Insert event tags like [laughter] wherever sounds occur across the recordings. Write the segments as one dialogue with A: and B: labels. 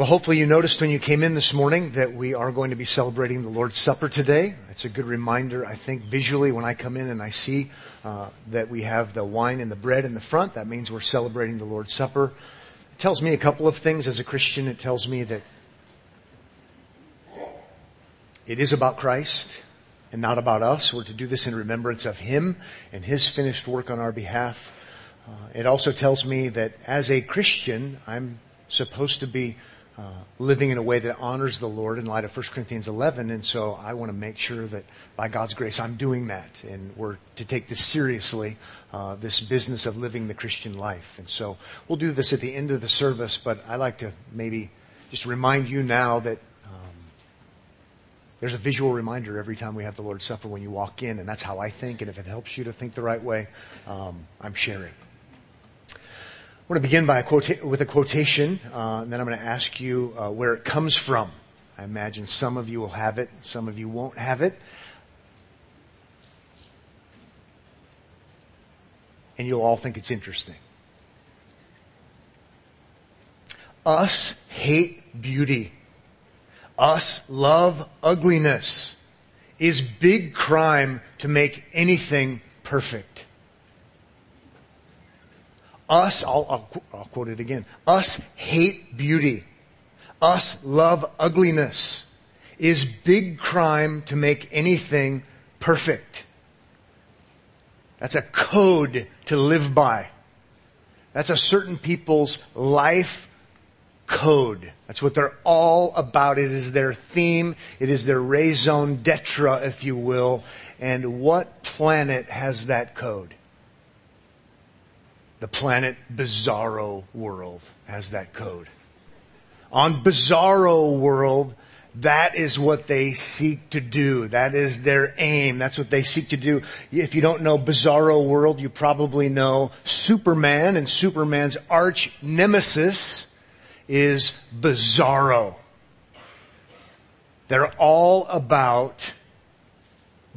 A: Well, hopefully you noticed when you came in this morning that we are going to be celebrating the Lord's Supper today. It's a good reminder, I think, visually when I come in and I see uh, that we have the wine and the bread in the front. That means we're celebrating the Lord's Supper. It tells me a couple of things as a Christian. It tells me that it is about Christ and not about us. We're to do this in remembrance of Him and His finished work on our behalf. Uh, it also tells me that as a Christian, I'm supposed to be uh, living in a way that honors the Lord in light of 1 Corinthians 11. And so I want to make sure that by God's grace I'm doing that. And we're to take this seriously, uh, this business of living the Christian life. And so we'll do this at the end of the service, but I like to maybe just remind you now that um, there's a visual reminder every time we have the Lord's Supper when you walk in, and that's how I think. And if it helps you to think the right way, um, I'm sharing. I want to begin by a quota- with a quotation, uh, and then I'm going to ask you uh, where it comes from. I imagine some of you will have it, some of you won't have it. And you'll all think it's interesting. Us hate beauty. Us love ugliness. Is big crime to make anything perfect. Us, I'll, I'll, I'll quote it again. Us hate beauty. Us love ugliness. Is big crime to make anything perfect. That's a code to live by. That's a certain people's life code. That's what they're all about. It is their theme. It is their raison d'etre, if you will. And what planet has that code? The planet Bizarro World has that code. On Bizarro World, that is what they seek to do. That is their aim. That's what they seek to do. If you don't know Bizarro World, you probably know Superman, and Superman's arch nemesis is Bizarro. They're all about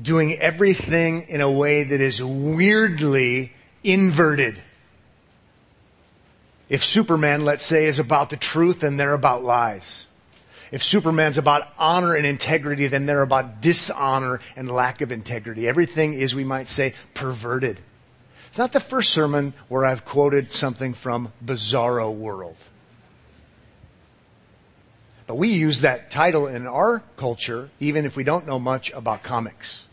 A: doing everything in a way that is weirdly inverted. If Superman, let's say, is about the truth, then they're about lies. If Superman's about honor and integrity, then they're about dishonor and lack of integrity. Everything is, we might say, perverted. It's not the first sermon where I've quoted something from Bizarro World. But we use that title in our culture, even if we don't know much about comics.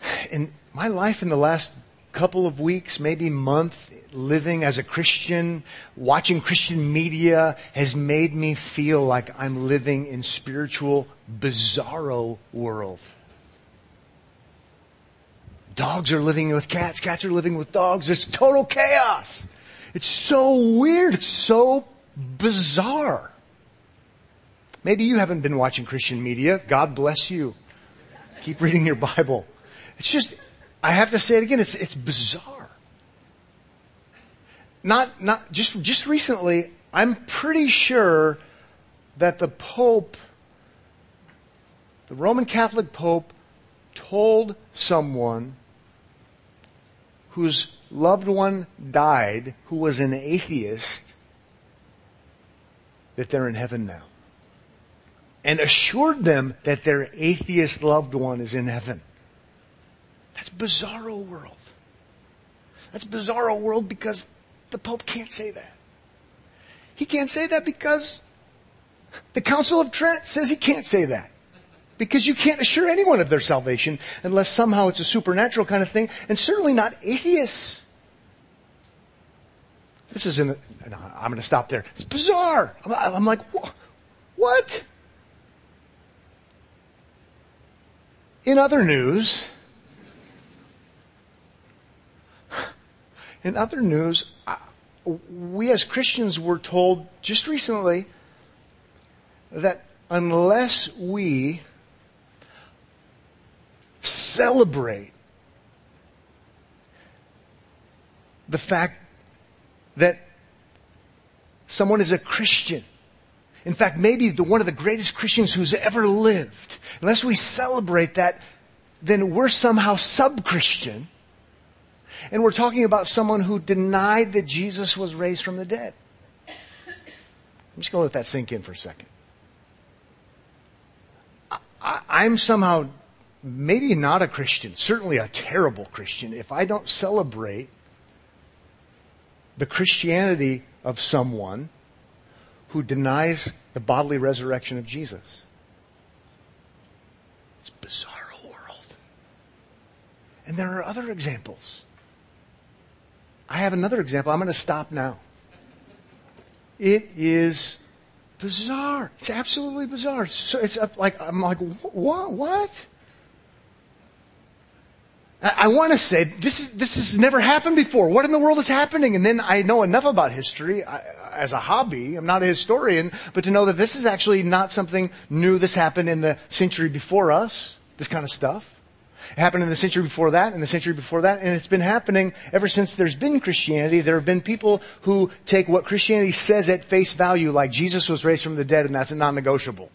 A: [sighs] In my life in the last couple of weeks, maybe month, living as a Christian, watching Christian media has made me feel like I'm living in spiritual bizarro world. Dogs are living with cats, cats are living with dogs. It's total chaos. It's so weird. It's so bizarre. Maybe you haven't been watching Christian media. God bless you. Keep reading your Bible. It's just, I have to say it again, it's, it's bizarre. Not, not, just, just recently, I'm pretty sure that the Pope, the Roman Catholic Pope, told someone whose loved one died, who was an atheist, that they're in heaven now. And assured them that their atheist loved one is in heaven. That's bizarro world. That's bizarro world because the Pope can't say that. He can't say that because the Council of Trent says he can't say that. Because you can't assure anyone of their salvation unless somehow it's a supernatural kind of thing, and certainly not atheists. This is in, the, I'm going to stop there. It's bizarre. I'm like, what? In other news, In other news, we as Christians were told just recently that unless we celebrate the fact that someone is a Christian, in fact, maybe the, one of the greatest Christians who's ever lived, unless we celebrate that, then we're somehow sub-Christian and we're talking about someone who denied that Jesus was raised from the dead. I'm just going to let that sink in for a second. I, am somehow maybe not a Christian, certainly a terrible Christian, if I don't celebrate the Christianity of someone who denies the bodily resurrection of Jesus. It's bizarre world. And there are other examples. I have another example. I'm going to stop now. It is bizarre. It's absolutely bizarre. So it's like I'm like what? What? I, want to say this is this has never happened before. What in the world is happening? And then I know enough about history I, as a hobby. I'm not a historian, but to know that this is actually not something new. This happened in the century before us. This kind of stuff. It happened in the century before that, and the century before that, and it's been happening ever since there's been Christianity. There have been people who take what Christianity says at face value, like Jesus was raised from the dead, and that's a non-negotiable.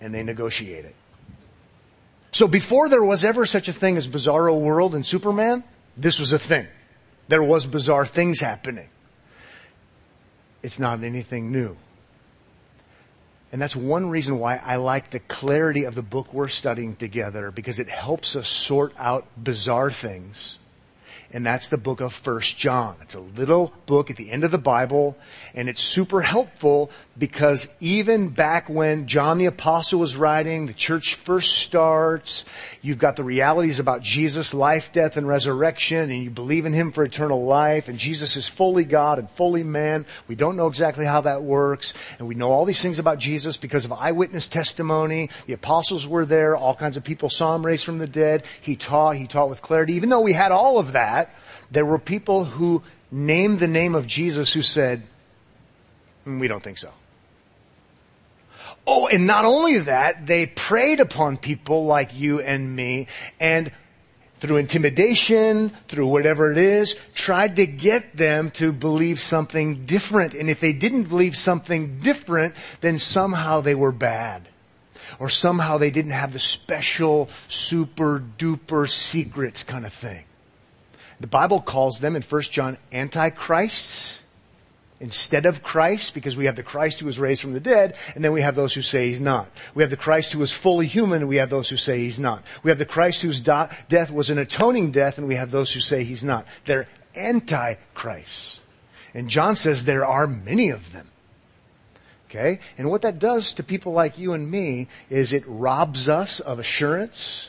A: And they negotiate it. So before there was ever such a thing as Bizarro World and Superman, this was a thing. There was bizarre things happening. It's not anything new. And that's one reason why I like the clarity of the book we're studying together because it helps us sort out bizarre things and that's the book of First John. It's a little book at the end of the Bible, and it's super helpful because even back when John the Apostle was writing, the church first starts, you've got the realities about Jesus' life, death, and resurrection, and you believe in Him for eternal life, and Jesus is fully God and fully man. We don't know exactly how that works, and we know all these things about Jesus because of eyewitness testimony. The apostles were there, all kinds of people saw Him raised from the dead. He taught, He taught with clarity. Even though we had all of that, there were people who named the name of Jesus who said, mm, we don't think so. Oh, and not only that, they preyed upon people like you and me and through intimidation, through whatever it is, tried to get them to believe something different. And if they didn't believe something different, then somehow they were bad. Or somehow they didn't have the special, super duper secrets kind of thing. The Bible calls them in 1 John antichrists instead of Christ because we have the Christ who was raised from the dead and then we have those who say he's not. We have the Christ who was fully human and we have those who say he's not. We have the Christ whose do- death was an atoning death and we have those who say he's not. They're antichrists. And John says there are many of them. Okay? And what that does to people like you and me is it robs us of assurance.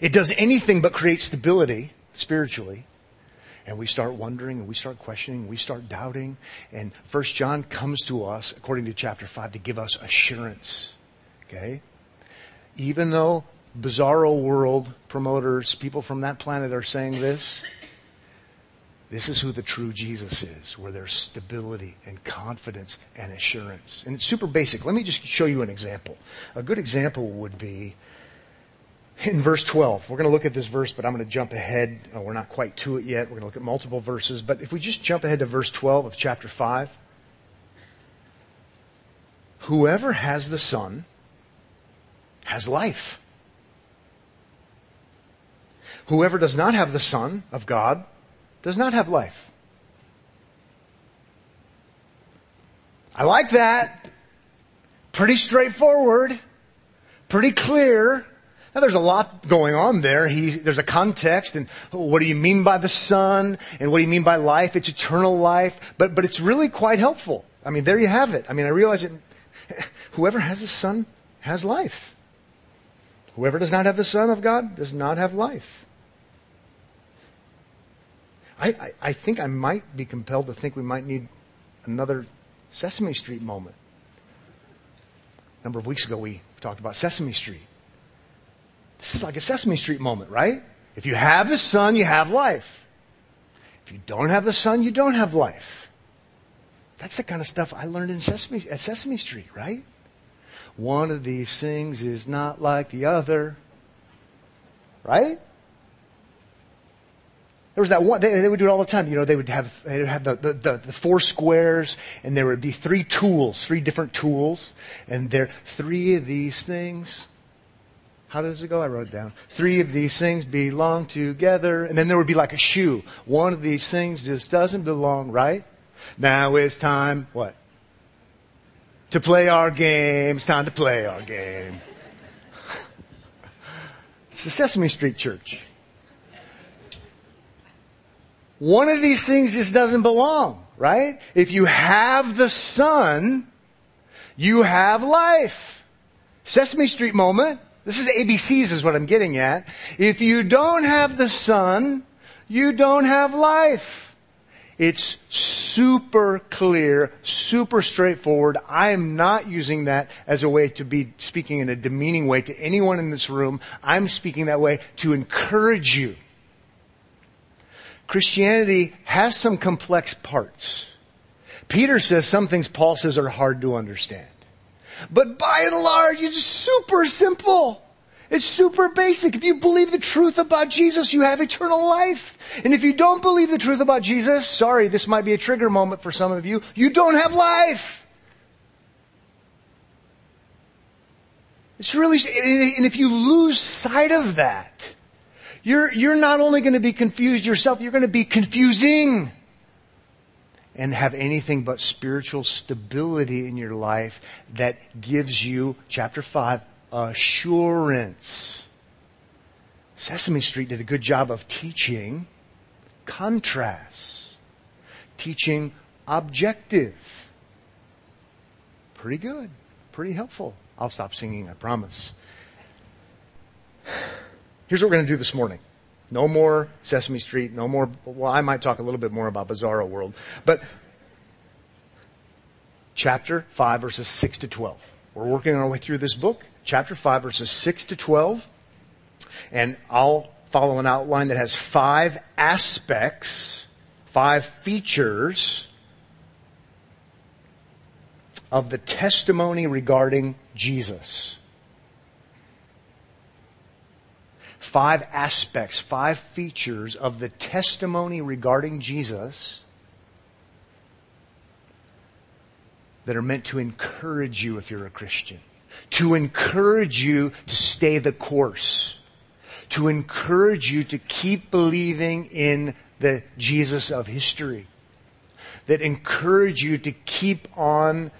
A: It does anything but create stability spiritually. And we start wondering and we start questioning, and we start doubting. And First John comes to us, according to chapter 5, to give us assurance. Okay? Even though bizarro world promoters, people from that planet are saying this, this is who the true Jesus is, where there's stability and confidence and assurance. And it's super basic. Let me just show you an example. A good example would be in verse 12. We're going to look at this verse, but I'm going to jump ahead. Oh, we're not quite to it yet. We're going to look at multiple verses. But if we just jump ahead to verse 12 of chapter 5. Whoever has the Son has life. Whoever does not have the Son of God does not have life. I like that. Pretty straightforward. Pretty clear. Now there's a lot going on there. He, there's a context and what do you mean by the Son and what do you mean by life? It's eternal life, but, but it's really quite helpful. I mean, there you have it. I mean, I realize it. [laughs] Whoever has the Son has life. Whoever does not have the Son of God does not have life. I, I, I think I might be compelled to think we might need another Sesame Street moment. A number of weeks ago, we talked about Sesame Street. This is like a Sesame Street moment, right? If you have the Son, you have life. If you don't have the Son, you don't have life. That's the kind of stuff I learned in Sesame, at Sesame Street, right? One of these things is not like the other. Right? There was that one, they, they, would do it all the time. You know, they would have, they would have the, the, the, the, four squares and there would be three tools, three different tools. And there, three of these things how does it go? I wrote it down. Three of these things belong together. And then there would be like a shoe. One of these things just doesn't belong, right? Now it's time, what? To play our game. It's time to play our game. [laughs] it's the Sesame Street Church. One of these things just doesn't belong, right? If you have the Son, you have life. Sesame Street moment. This is ABCs is what I'm getting at. If you don't have the Son, you don't have life. It's super clear, super straightforward. I am not using that as a way to be speaking in a demeaning way to anyone in this room. I'm speaking that way to encourage you. Christianity has some complex parts. Peter says some things Paul says are hard to understand. But by and large, it's super simple. It's super basic. If you believe the truth about Jesus, you have eternal life. And if you don't believe the truth about Jesus, sorry, this might be a trigger moment for some of you, you don't have life. It's really, and if you lose sight of that, you're, you're not only going to be confused yourself, you're going to be confusing and have anything but spiritual stability in your life that gives you, chapter 5, assurance. Sesame Street did a good job of teaching contrasts, teaching objective. Pretty good, pretty helpful. I'll stop singing, I promise. [sighs] Here's what we're going to do this morning. No more Sesame Street, no more, well, I might talk a little bit more about Bizarro World, but chapter 5, verses 6 to 12. We're working our way through this book, chapter 5, verses 6 to 12, and I'll follow an outline that has five aspects, five features of the testimony regarding Jesus. Five aspects, five features of the testimony regarding Jesus that are meant to encourage you if you're a Christian, to encourage you to stay the course, to encourage you to keep believing in the Jesus of history, that encourage you to keep on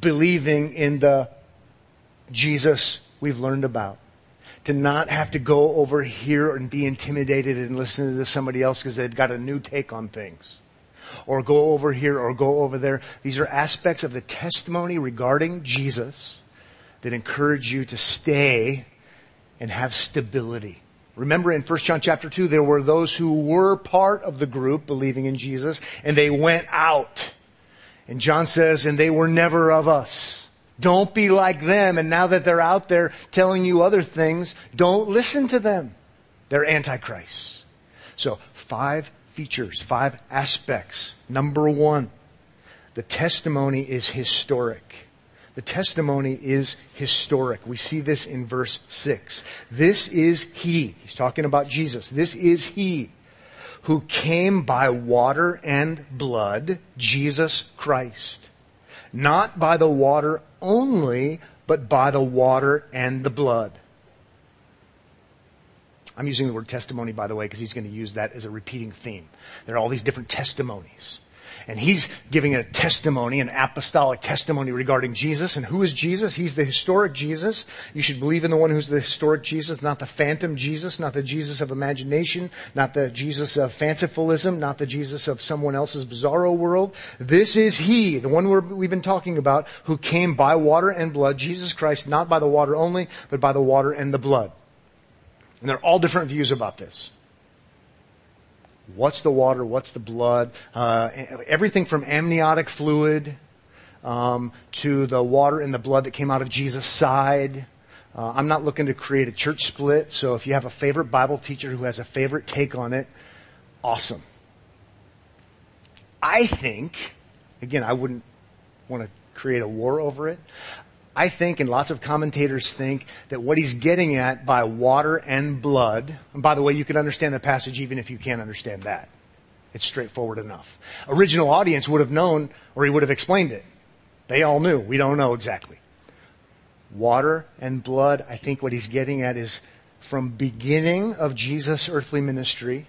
A: believing in the Jesus we've learned about to not have to go over here and be intimidated and listen to somebody else because they've got a new take on things. Or go over here or go over there. These are aspects of the testimony regarding Jesus that encourage you to stay and have stability. Remember in 1 John chapter 2, there were those who were part of the group believing in Jesus and they went out. And John says, and they were never of us. Don't be like them. And now that they're out there telling you other things, don't listen to them. They're antichrists. So five features, five aspects. Number one, the testimony is historic. The testimony is historic. We see this in verse 6. This is He. He's talking about Jesus. This is He who came by water and blood, Jesus Christ. Not by the water only, but by the water and the blood. I'm using the word testimony, by the way, because he's going to use that as a repeating theme. There are all these different testimonies. And he's giving a testimony, an apostolic testimony regarding Jesus. And who is Jesus? He's the historic Jesus. You should believe in the one who's the historic Jesus, not the phantom Jesus, not the Jesus of imagination, not the Jesus of fancifulism, not the Jesus of someone else's bizarro world. This is he, the one we've been talking about, who came by water and blood, Jesus Christ, not by the water only, but by the water and the blood. And there are all different views about this. What's the water? What's the blood? Uh, everything from amniotic fluid um, to the water and the blood that came out of Jesus' side. Uh, I'm not looking to create a church split, so if you have a favorite Bible teacher who has a favorite take on it, awesome. I think, again, I wouldn't want to create a war over it. I think, and lots of commentators think, that what he's getting at by water and blood, and by the way, you can understand the passage even if you can't understand that. It's straightforward enough. Original audience would have known, or he would have explained it. They all knew. We don't know exactly. Water and blood, I think what he's getting at is from beginning of Jesus' earthly ministry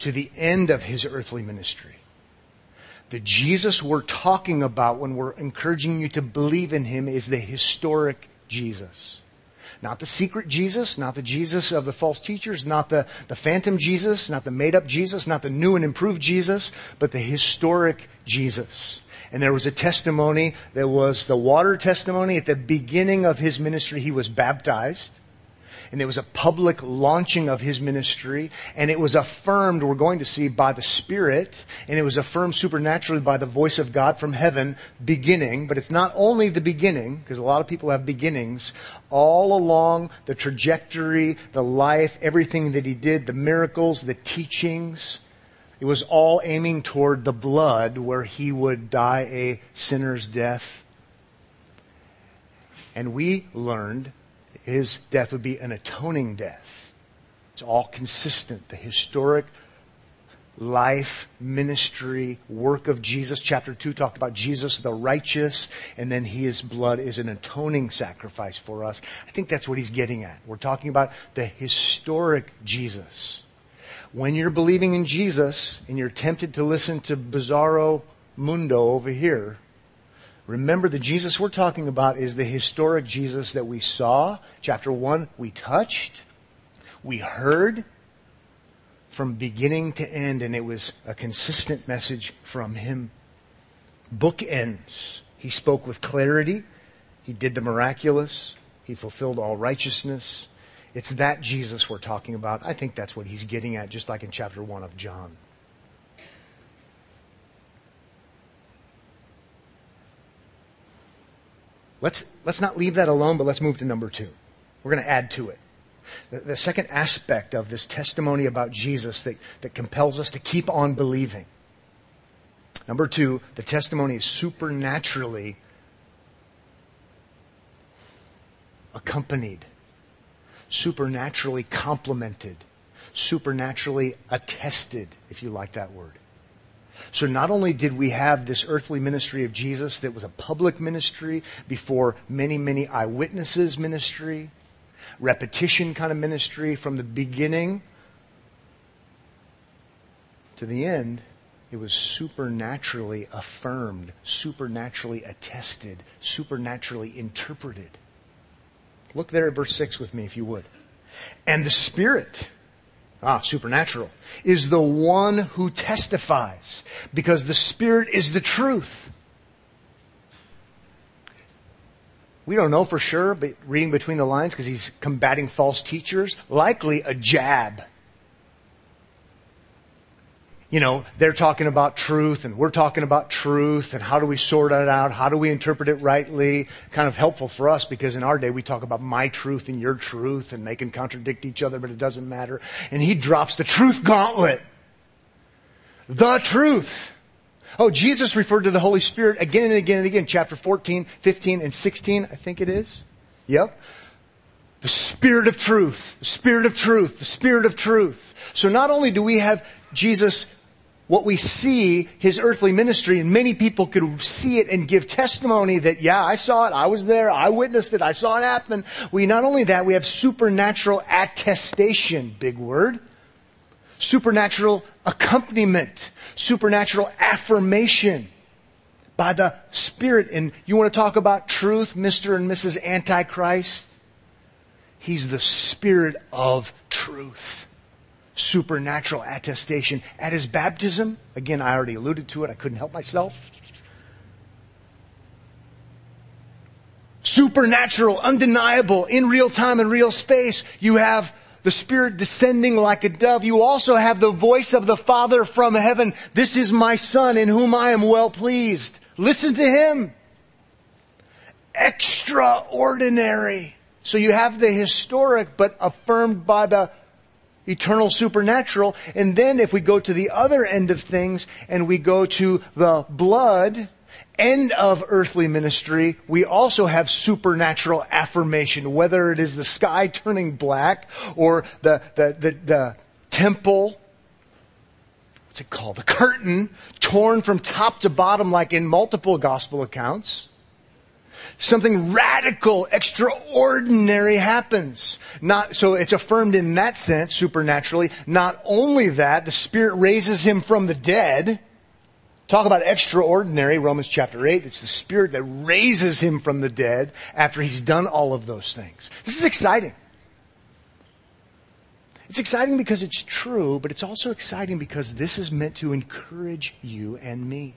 A: to the end of his earthly ministry The Jesus we're talking about when we're encouraging you to believe in him is the historic Jesus. Not the secret Jesus, not the Jesus of the false teachers, not the, the phantom Jesus, not the made up Jesus, not the new and improved Jesus, but the historic Jesus. And there was a testimony, there was the water testimony at the beginning of his ministry. He was baptized and it was a public launching of his ministry, and it was affirmed, we're going to see, by the Spirit, and it was affirmed supernaturally by the voice of God from heaven, beginning, but it's not only the beginning, because a lot of people have beginnings, all along the trajectory, the life, everything that he did, the miracles, the teachings, it was all aiming toward the blood where he would die a sinner's death. And we learned his death would be an atoning death. It's all consistent. The historic life, ministry, work of Jesus. Chapter 2 talked about Jesus the righteous, and then his blood is an atoning sacrifice for us. I think that's what he's getting at. We're talking about the historic Jesus. When you're believing in Jesus and you're tempted to listen to Bizarro Mundo over here, Remember, the Jesus we're talking about is the historic Jesus that we saw. Chapter 1, we touched, we heard from beginning to end, and it was a consistent message from him. Bookends. He spoke with clarity. He did the miraculous. He fulfilled all righteousness. It's that Jesus we're talking about. I think that's what he's getting at, just like in chapter 1 of John. Let's, let's not leave that alone, but let's move to number two. We're going to add to it. The, the second aspect of this testimony about Jesus that, that compels us to keep on believing. Number two, the testimony is supernaturally accompanied, supernaturally complemented, supernaturally attested, if you like that word. So not only did we have this earthly ministry of Jesus that was a public ministry before many, many eyewitnesses ministry, repetition kind of ministry from the beginning to the end, it was supernaturally affirmed, supernaturally attested, supernaturally interpreted. Look there at verse 6 with me, if you would. And the Spirit ah, supernatural, is the one who testifies because the Spirit is the truth. We don't know for sure, but reading between the lines because he's combating false teachers, likely a jab you know, they're talking about truth and we're talking about truth and how do we sort it out? How do we interpret it rightly? Kind of helpful for us because in our day we talk about my truth and your truth and they can contradict each other, but it doesn't matter. And he drops the truth gauntlet. The truth. Oh, Jesus referred to the Holy Spirit again and again and again. Chapter 14, 15, and 16, I think it is. Yep. The Spirit of truth. The Spirit of truth. The Spirit of truth. So not only do we have Jesus what we see his earthly ministry and many people could see it and give testimony that yeah i saw it i was there i witnessed it i saw it happen. We not only that we have supernatural attestation big word supernatural accompaniment supernatural affirmation by the spirit. And you want to talk about truth mr and mrs antichrist? He's the spirit of truth supernatural attestation at his baptism. Again, I already alluded to it. I couldn't help myself. Supernatural, undeniable, in real time and real space. You have the Spirit descending like a dove. You also have the voice of the Father from heaven. This is my Son in whom I am well pleased. Listen to Him. Extraordinary. So you have the historic, but affirmed by the eternal supernatural. And then if we go to the other end of things and we go to the blood, end of earthly ministry, we also have supernatural affirmation, whether it is the sky turning black or the, the, the, the temple what's it called? The curtain torn from top to bottom, like in multiple gospel accounts. Something radical, extraordinary happens. Not, so it's affirmed in that sense, supernaturally. Not only that, the Spirit raises him from the dead. talk about extraordinary, Romans chapter 8, it's the Spirit that raises him from the dead after he's done all of those things. This is exciting. It's exciting because it's true, but it's also exciting because this is meant to encourage you and me.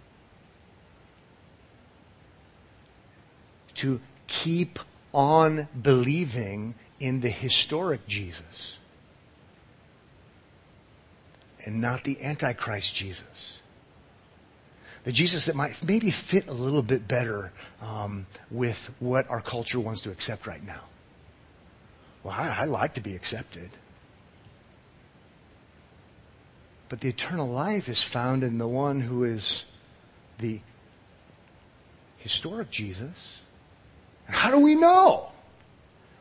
A: To keep on believing in the historic Jesus and not the Antichrist Jesus. The Jesus that might maybe fit a little bit better um, with what our culture wants to accept right now. Well, I, I like to be accepted. But the eternal life is found in the one who is the historic Jesus. How do we know?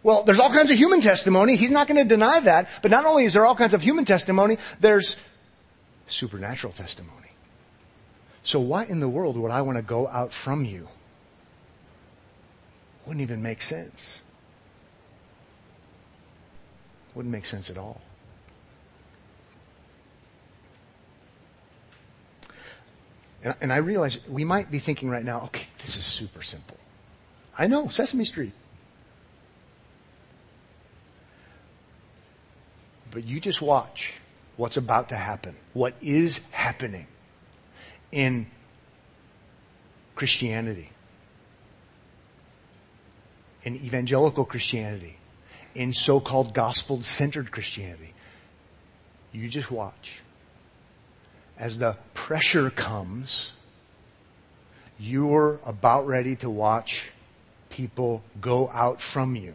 A: Well, there's all kinds of human testimony. He's not going to deny that. But not only is there all kinds of human testimony, there's supernatural testimony. So why in the world would I want to go out from you? Wouldn't even make sense. Wouldn't make sense at all. And I realize we might be thinking right now, okay, this is super simple. I know, Sesame Street. But you just watch what's about to happen, what is happening in Christianity, in evangelical Christianity, in so called gospel centered Christianity. You just watch as the pressure comes, you're about ready to watch people go out from you.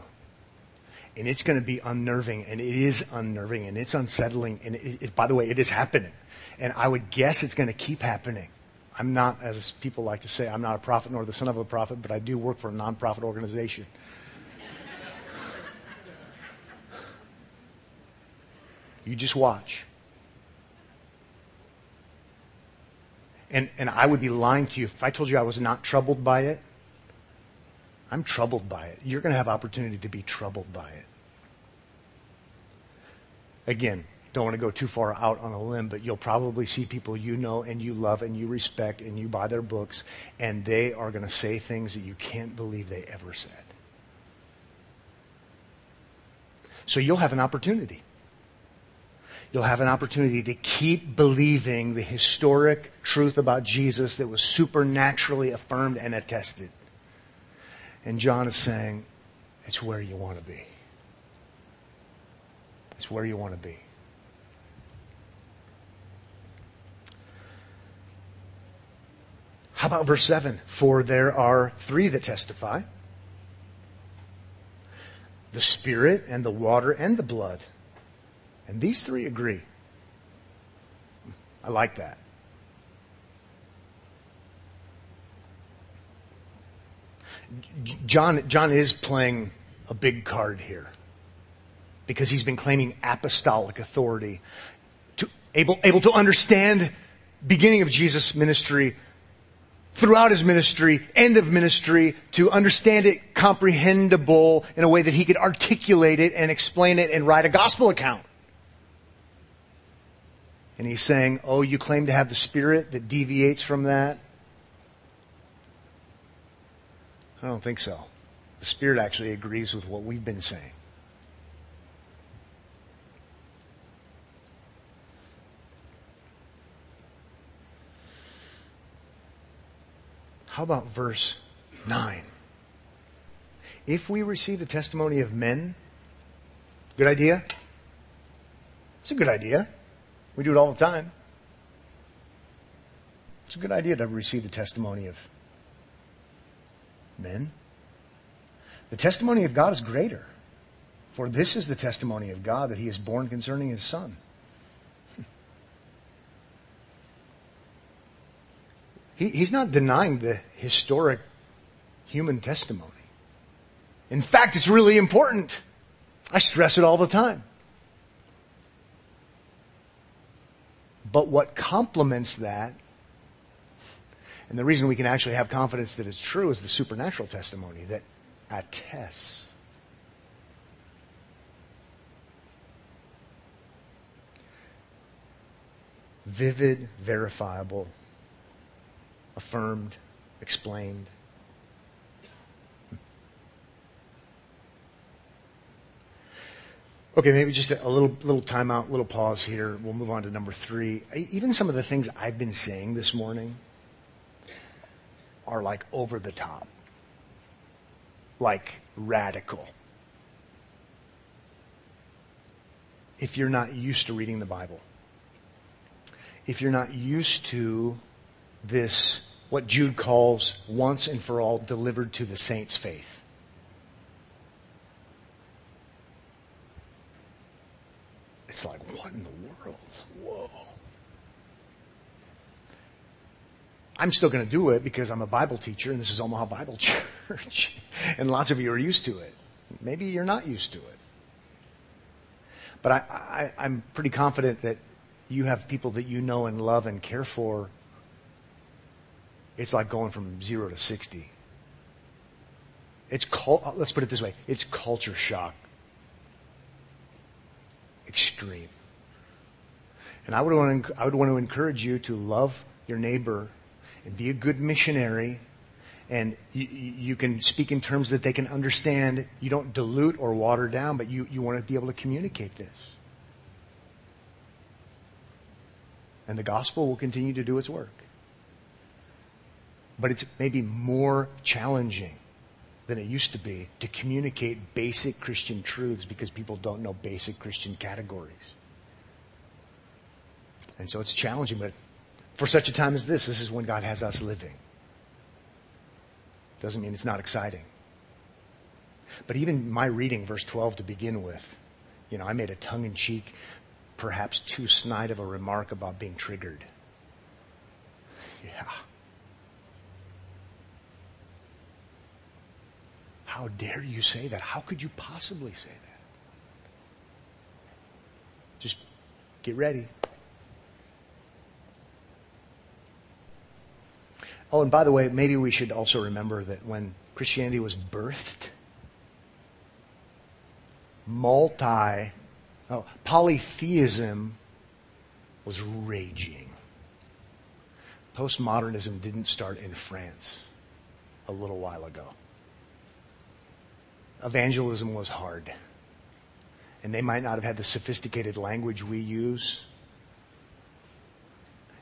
A: And it's going to be unnerving, and it is unnerving, and it's unsettling, and it, it, by the way, it is happening. And I would guess it's going to keep happening. I'm not, as people like to say, I'm not a prophet nor the son of a prophet, but I do work for a nonprofit organization. you just watch. And, and I would be lying to you if I told you I was not troubled by it. I'm troubled by it. You're going to have opportunity to be troubled by it. Again, don't want to go too far out on a limb, but you'll probably see people you know and you love and you respect and you buy their books, and they are going to say things that you can't believe they ever said. So you'll have an opportunity you'll have an opportunity to keep believing the historic truth about Jesus that was supernaturally affirmed and attested. And John is saying, it's where you want to be. It's where you want to be. How about verse 7? For there are three that testify the Spirit and the water and the blood. And these three agree. I like that. John, John is playing a big card here because he's been claiming apostolic authority to able, able to understand beginning of Jesus' ministry throughout his ministry, end of ministry, to understand it comprehensible in a way that he could articulate it and explain it and write a gospel account. And he's saying, Oh, you claim to have the Spirit that deviates from that? I don't think so. The Spirit actually agrees with what we've been saying. How about verse 9? If we receive the testimony of men, good idea? It's a good idea. We do it all the time. It's a good idea to receive the testimony of men. The testimony of God is greater. For this is the testimony of God that he is borne concerning his son. [laughs] He, he's not denying the historic human testimony. In fact, it's really important. I stress it all the time. But what complements that, and the reason we can actually have confidence that it's true, is the supernatural testimony that attests. Vivid, verifiable affirmed, explained. Okay, maybe just a little little timeout, little pause here. We'll move on to number three. Even some of the things I've been saying this morning are like over the top, like radical. If you're not used to reading the Bible, if you're not used to this, what Jude calls once and for all delivered to the saints' faith. It's like, what in the world? I'm still going to do it because I'm a Bible teacher and this is Omaha Bible [laughs] Church. and lots of you are used to it. Maybe you're not used to it. But I, I, am pretty confident that you have people that you know and love and care for. It's like going from zero to 60. It's cult, uh, let's put it this way. It's culture shock extreme. And I would, want to, I would want to encourage you to love your neighbor and be a good missionary. And you, you can speak in terms that they can understand. You don't dilute or water down, but you, you want to be able to communicate this. And the gospel will continue to do its work. But it's maybe more challenging than it used to be to communicate basic Christian truths because people don't know basic Christian categories. And so it's challenging, but for such a time as this, this is when God has us living. Doesn't mean it's not exciting. But even my reading verse 12 to begin with, you know, I made a tongue in cheek, perhaps too snide of a remark about being triggered. Yeah. How dare you say that? How could you possibly say that? Just get ready. Oh, and by the way, maybe we should also remember that when Christianity was birthed, multi, oh, polytheism was raging. Postmodernism didn't start in France a little while ago evangelism was hard. And they might not have had the sophisticated language we use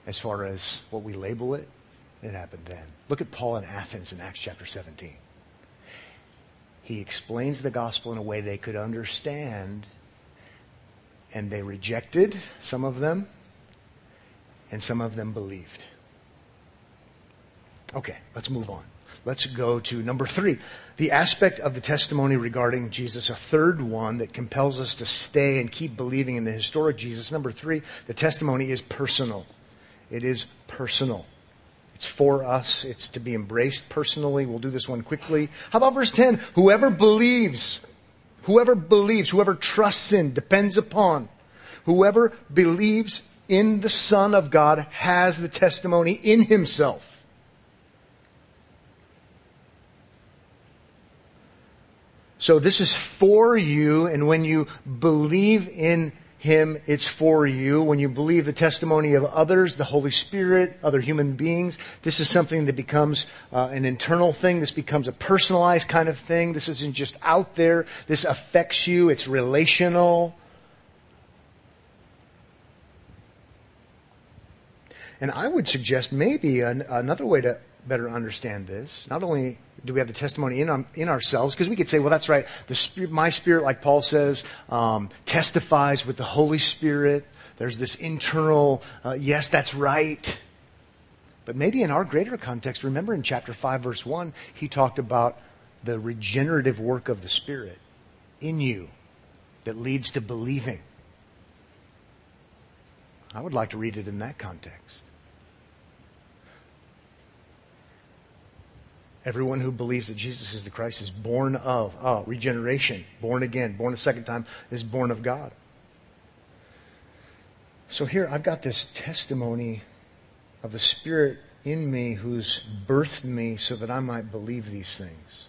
A: as far as what we label it. It happened then. Look at Paul in Athens in Acts chapter 17. He explains the gospel in a way they could understand, and they rejected, some of them, and some of them believed. Okay, let's move on. Let's go to number three. The aspect of the testimony regarding Jesus, a third one that compels us to stay and keep believing in the historic Jesus. Number three, the testimony is personal. It is personal. It's for us. It's to be embraced personally. We'll do this one quickly. How about verse 10? Whoever believes, whoever believes, whoever trusts in, depends upon, whoever believes in the Son of God has the testimony in himself. So this is for you, and when you believe in him, it's for you. When you believe the testimony of others, the Holy Spirit, other human beings, this is something that becomes uh, an internal thing. This becomes a personalized kind of thing. This isn't just out there. This affects you. It's relational. And I would suggest maybe an, another way to better understand this. Not only do we have the testimony in, um, in ourselves, because we could say, well, that's right. The my spirit, like Paul says, um, testifies with the Holy Spirit. There's this internal, uh, yes, that's right. But maybe in our greater context, remember in chapter 5, verse 1, he talked about the regenerative work of the Spirit in you that leads to believing. I would like to read it in that context. Everyone who believes that Jesus is the Christ is born of oh, regeneration, born again, born a second time, is born of God. So here I've got this testimony of the Spirit in me who's birthed me so that I might believe these things.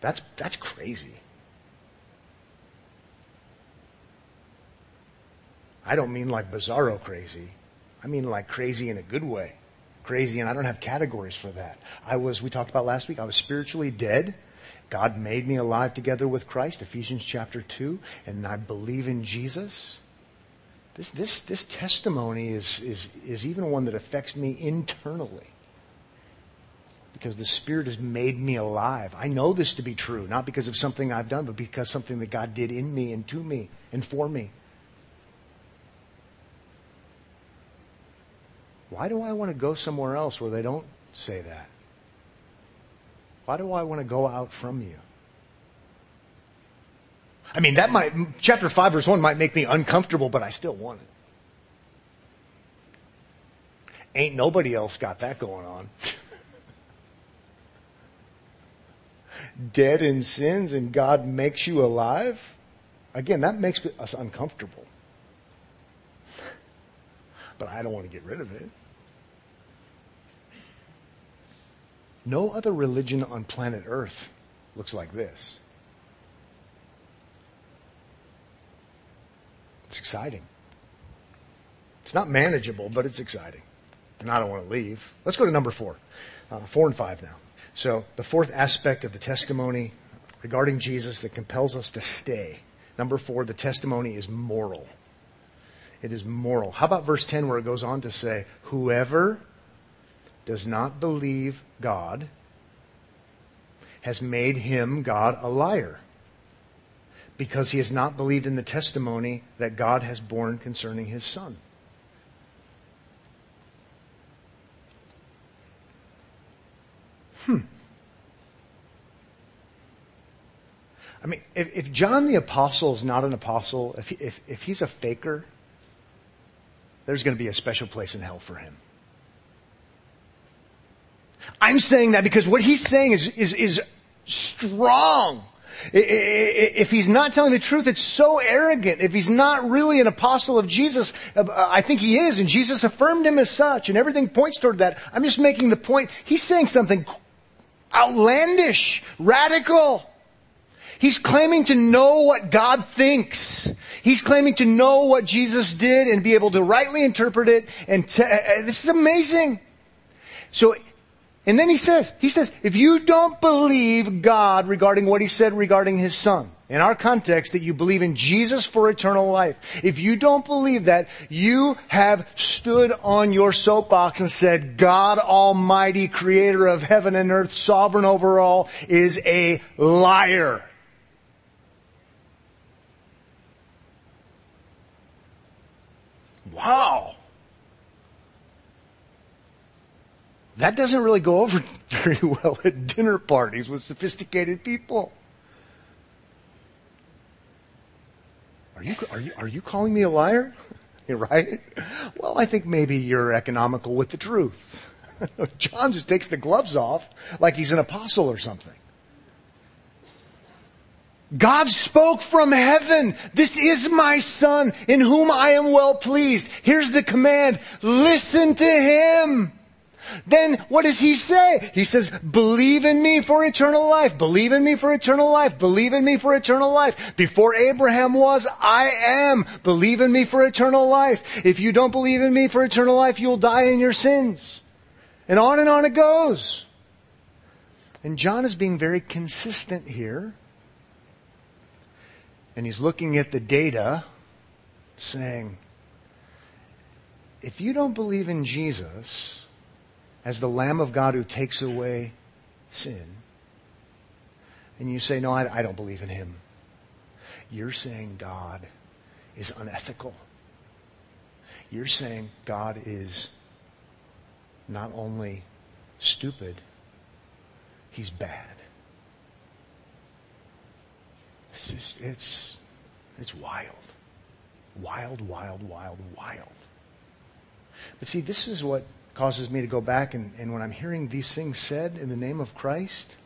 A: That's, that's crazy. I don't mean like bizarro crazy. I mean like crazy in a good way. Crazy, and I don't have categories for that. I was, we talked about last week, I was spiritually dead. God made me alive together with Christ, Ephesians chapter 2, and I believe in Jesus. This, this, this testimony is, is, is even one that affects me internally because the Spirit has made me alive. I know this to be true, not because of something I've done, but because something that God did in me and to me and for me. Why do I want to go somewhere else where they don't say that? Why do I want to go out from you? I mean, that might, chapter 5, verse 1 might make me uncomfortable, but I still want it. Ain't nobody else got that going on. [laughs] Dead in sins and God makes you alive? Again, that makes us uncomfortable. But I don't want to get rid of it. No other religion on planet Earth looks like this. It's exciting. It's not manageable, but it's exciting. And I don't want to leave. Let's go to number four. Uh, four and five now. So, the fourth aspect of the testimony regarding Jesus that compels us to stay. Number four, the testimony is moral. It is moral. How about verse 10 where it goes on to say, Whoever does not believe God has made him, God, a liar because he has not believed in the testimony that God has borne concerning his son. Hmm. I mean, if, if John the Apostle is not an apostle, if, if, if he's a faker, there's going to be a special place in hell for him. I'm saying that because what he's saying is, is, is strong. If he's not telling the truth, it's so arrogant. If he's not really an apostle of Jesus, uh, I think he is, and Jesus affirmed him as such, and everything points toward that. I'm just making the point. He's saying something outlandish, radical. He's claiming to know what God thinks. He's claiming to know what Jesus did and be able to rightly interpret it. And uh, uh, this is amazing. So and then he says, he says, if you don't believe God regarding what he said regarding his son, in our context, that you believe in Jesus for eternal life, if you don't believe that, you have stood on your soapbox and said, God Almighty, creator of heaven and earth, sovereign over all, is a liar. Wow. That doesn't really go over [laughs] very well at dinner parties with sophisticated people. Are you, are you, are you calling me a liar? [laughs] right? Well, I think maybe you're economical with the truth. [laughs] John just takes the gloves off like he's an apostle or something. God spoke from heaven. This is my son in whom I am well pleased. Here's the command. Listen to him. Then what does he say? He says, believe in me for eternal life. Believe in me for eternal life. Believe in me for eternal life. Before Abraham was, I am. Believe in me for eternal life. If you don't believe in me for eternal life, you'll die in your sins. And on and on it goes. And John is being very consistent here. And he's looking at the data saying, if you don't believe in Jesus, as the Lamb of God who takes away sin, and you say, No, I, I don't believe in him, you're saying God is unethical. You're saying God is not only stupid, he's bad. It's just, it's, it's wild. Wild, wild, wild, wild. But see, this is what causes me to go back and, and when I'm hearing these things said in the name of Christ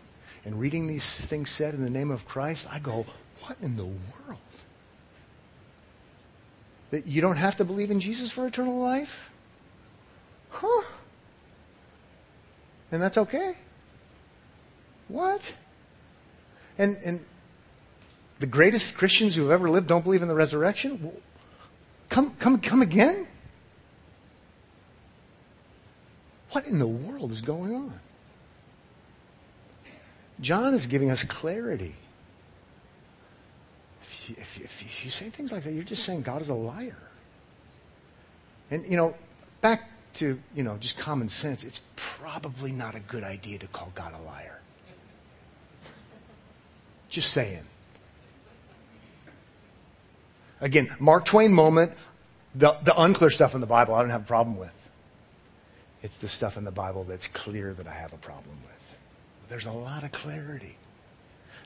A: and reading these things said in the name of Christ, I go, what in the world? That you don't have to believe in Jesus for eternal life? Huh? And that's okay? What? And, and the greatest Christians who have ever lived don't believe in the resurrection? Come, come, come again? What in the world is going on? John is giving us clarity. If you, if, if you say things like that, you're just saying God is a liar. And, you know, back to, you know, just common sense, it's probably not a good idea to call God a liar. Just saying. Again, Mark Twain moment, the, the unclear stuff in the Bible I don't have a problem with. It's the stuff in the Bible that's clear that I have a problem with. There's a lot of clarity.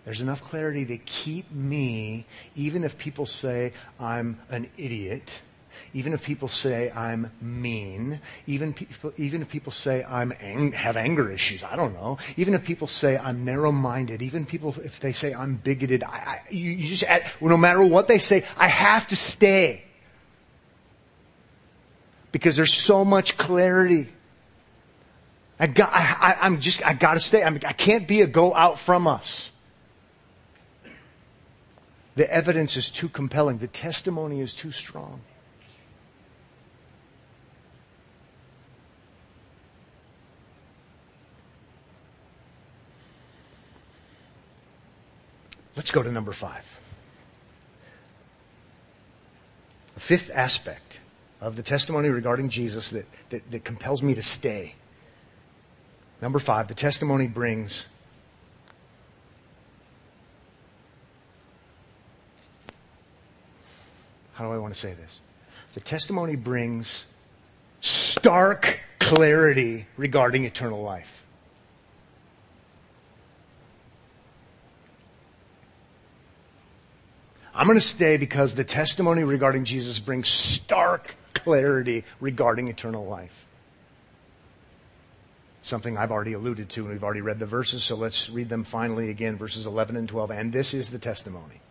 A: There's enough clarity to keep me, even if people say I'm an idiot, even if people say I'm mean, even, people, even if people say I'm ang- have anger issues, I don't know, even if people say I'm narrow-minded, even people if they say I'm bigoted, I, I, you, you just add, well, no matter what they say, I have to stay because there's so much clarity. I got, I, am just, I gotta stay. I, mean, I can't be a go out from us. The evidence is too compelling. The testimony is too strong. Let's go to number five. The fifth aspect of the testimony regarding Jesus that, that, that compels me to stay. Number five, the testimony brings how do I want to say this? The testimony brings stark clarity regarding eternal life. I'm going to stay because the testimony regarding Jesus brings stark clarity regarding eternal life. Something I've already alluded to, and we've already read the verses, so let's read them finally again, verses 11 and 12. And this is the testimony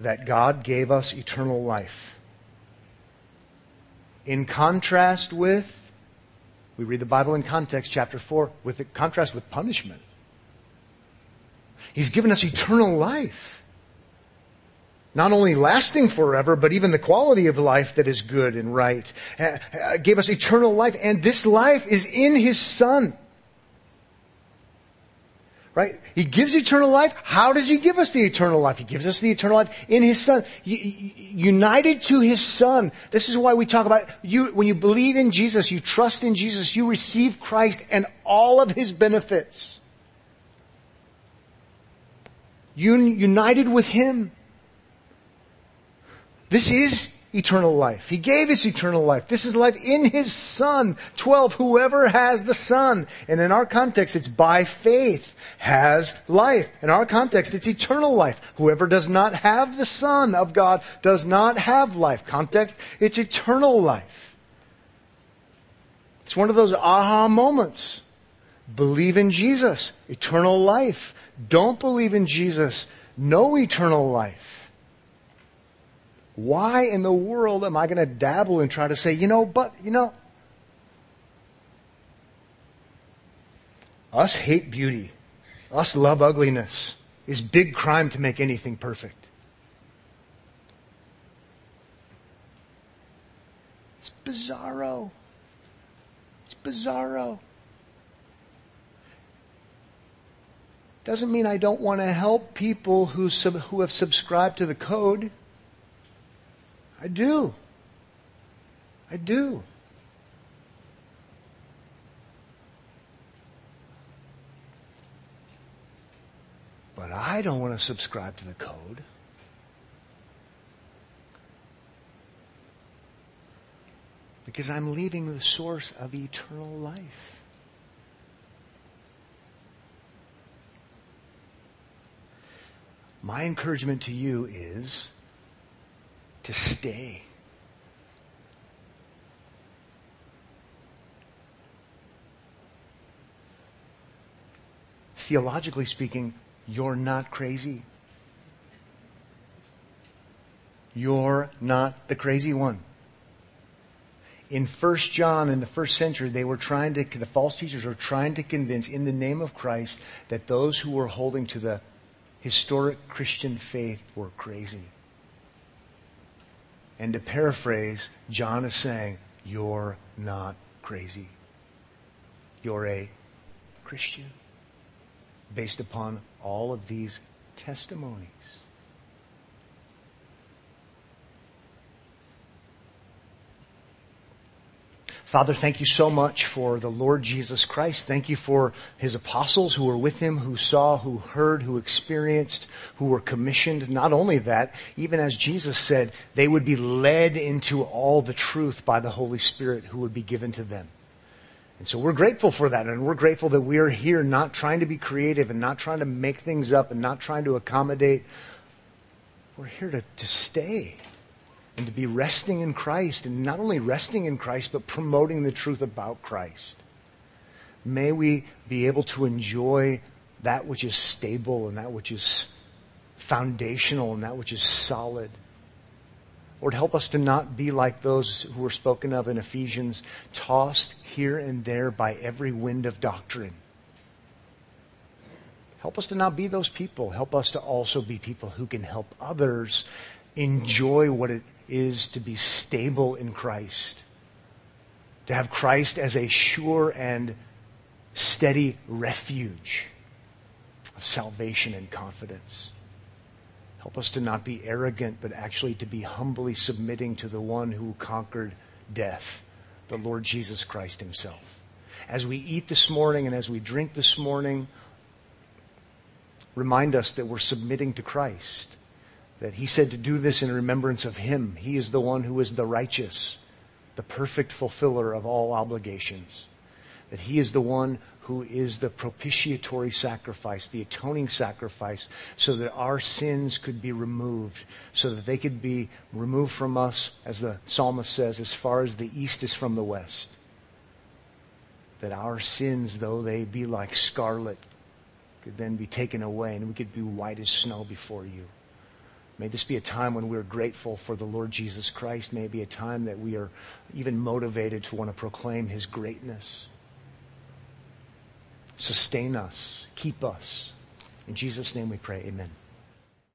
A: that God gave us eternal life. In contrast with, we read the Bible in context, chapter 4, with the contrast with punishment. He's given us eternal life. Not only lasting forever, but even the quality of life that is good and right. Uh, uh, gave us eternal life, and this life is in His Son. Right? He gives eternal life. How does He give us the eternal life? He gives us the eternal life in His Son. United to His Son. This is why we talk about you, when you believe in Jesus, you trust in Jesus, you receive Christ and all of His benefits united with Him. This is eternal life. He gave us eternal life. This is life in His Son. 12. Whoever has the Son. And in our context, it's by faith has life. In our context, it's eternal life. Whoever does not have the Son of God does not have life. Context, it's eternal life. It's one of those aha moments. Believe in Jesus. Eternal life don't believe in Jesus, no eternal life. Why in the world am I going to dabble and try to say, you know, but, you know, us hate beauty, us love ugliness. It's big crime to make anything perfect. It's bizarro. It's bizarro. Doesn't mean I don't want to help people who, sub, who have subscribed to the code. I do. I do. But I don't want to subscribe to the code. Because I'm leaving the source of eternal life. My encouragement to you is to stay. Theologically speaking, you're not crazy. You're not the crazy one. In 1 John in the first century, they were trying to, the false teachers were trying to convince in the name of Christ that those who were holding to the historic Christian faith were crazy. And to paraphrase, John is saying, you're not crazy. You're a Christian based upon all of these testimonies. Father, thank you so much for the Lord Jesus Christ. Thank you for his apostles who were with him, who saw, who heard, who experienced, who were commissioned. Not only that, even as Jesus said, they would be led into all the truth by the Holy Spirit who would be given to them. And so we're grateful for that, and we're grateful that we are here not trying to be creative and not trying to make things up and not trying to accommodate. We're here to, to stay and to be resting in Christ, and not only resting in Christ, but promoting the truth about Christ. May we be able to enjoy that which is stable and that which is foundational and that which is solid. Lord, help us to not be like those who were spoken of in Ephesians, tossed here and there by every wind of doctrine. Help us to not be those people. Help us to also be people who can help others enjoy what it is to be stable in Christ, to have Christ as a sure and steady refuge of salvation and confidence. Help us to not be arrogant, but actually to be humbly submitting to the one who conquered death, the Lord Jesus Christ himself. As we eat this morning and as we drink this morning, remind us that we're submitting to Christ that he said to do this in remembrance of him. He is the one who is the righteous, the perfect fulfiller of all obligations. That he is the one who is the propitiatory sacrifice, the atoning sacrifice, so that our sins could be removed, so that they could be removed from us, as the psalmist says, as far as the east is from the west. That our sins, though they be like scarlet, could then be taken away and we could be white as snow before you. May this be a time when we're grateful for the Lord Jesus Christ. May it be a time that we are even motivated to want to proclaim his greatness. Sustain us, keep us. In Jesus' name we pray, amen.